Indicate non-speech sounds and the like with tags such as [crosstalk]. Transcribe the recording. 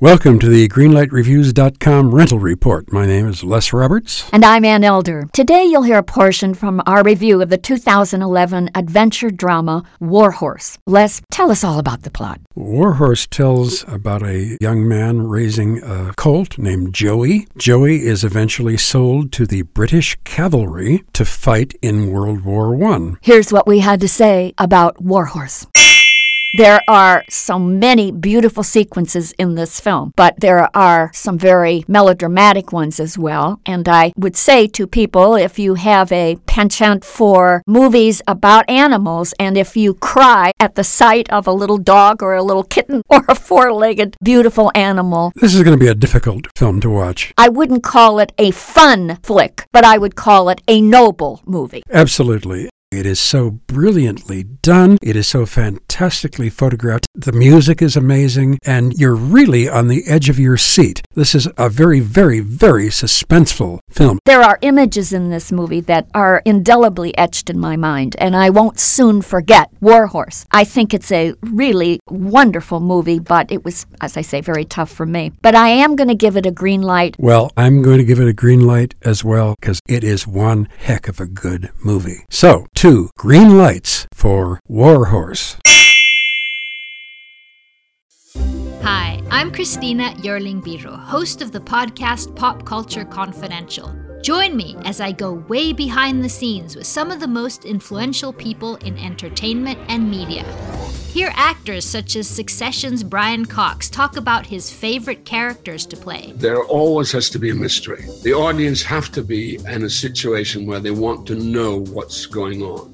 Welcome to the GreenlightReviews.com rental report. My name is Les Roberts. And I'm Ann Elder. Today you'll hear a portion from our review of the 2011 adventure drama War Horse. Les, tell us all about the plot. War Horse tells about a young man raising a colt named Joey. Joey is eventually sold to the British cavalry to fight in World War I. Here's what we had to say about War Horse. There are so many beautiful sequences in this film, but there are some very melodramatic ones as well. And I would say to people if you have a penchant for movies about animals, and if you cry at the sight of a little dog or a little kitten [laughs] or a four legged beautiful animal, This is going to be a difficult film to watch. I wouldn't call it a fun flick, but I would call it a noble movie. Absolutely. It is so brilliantly done. It is so fantastically photographed. The music is amazing, and you're really on the edge of your seat. This is a very, very, very suspenseful film. There are images in this movie that are indelibly etched in my mind, and I won't soon forget War Horse. I think it's a really wonderful movie, but it was, as I say, very tough for me. But I am going to give it a green light. Well, I'm going to give it a green light as well because it is one heck of a good movie. So, two green lights for War Horse. I'm Christina Yerling Biro, host of the podcast Pop Culture Confidential. Join me as I go way behind the scenes with some of the most influential people in entertainment and media. Hear actors such as Succession's Brian Cox talk about his favorite characters to play. There always has to be a mystery. The audience have to be in a situation where they want to know what's going on.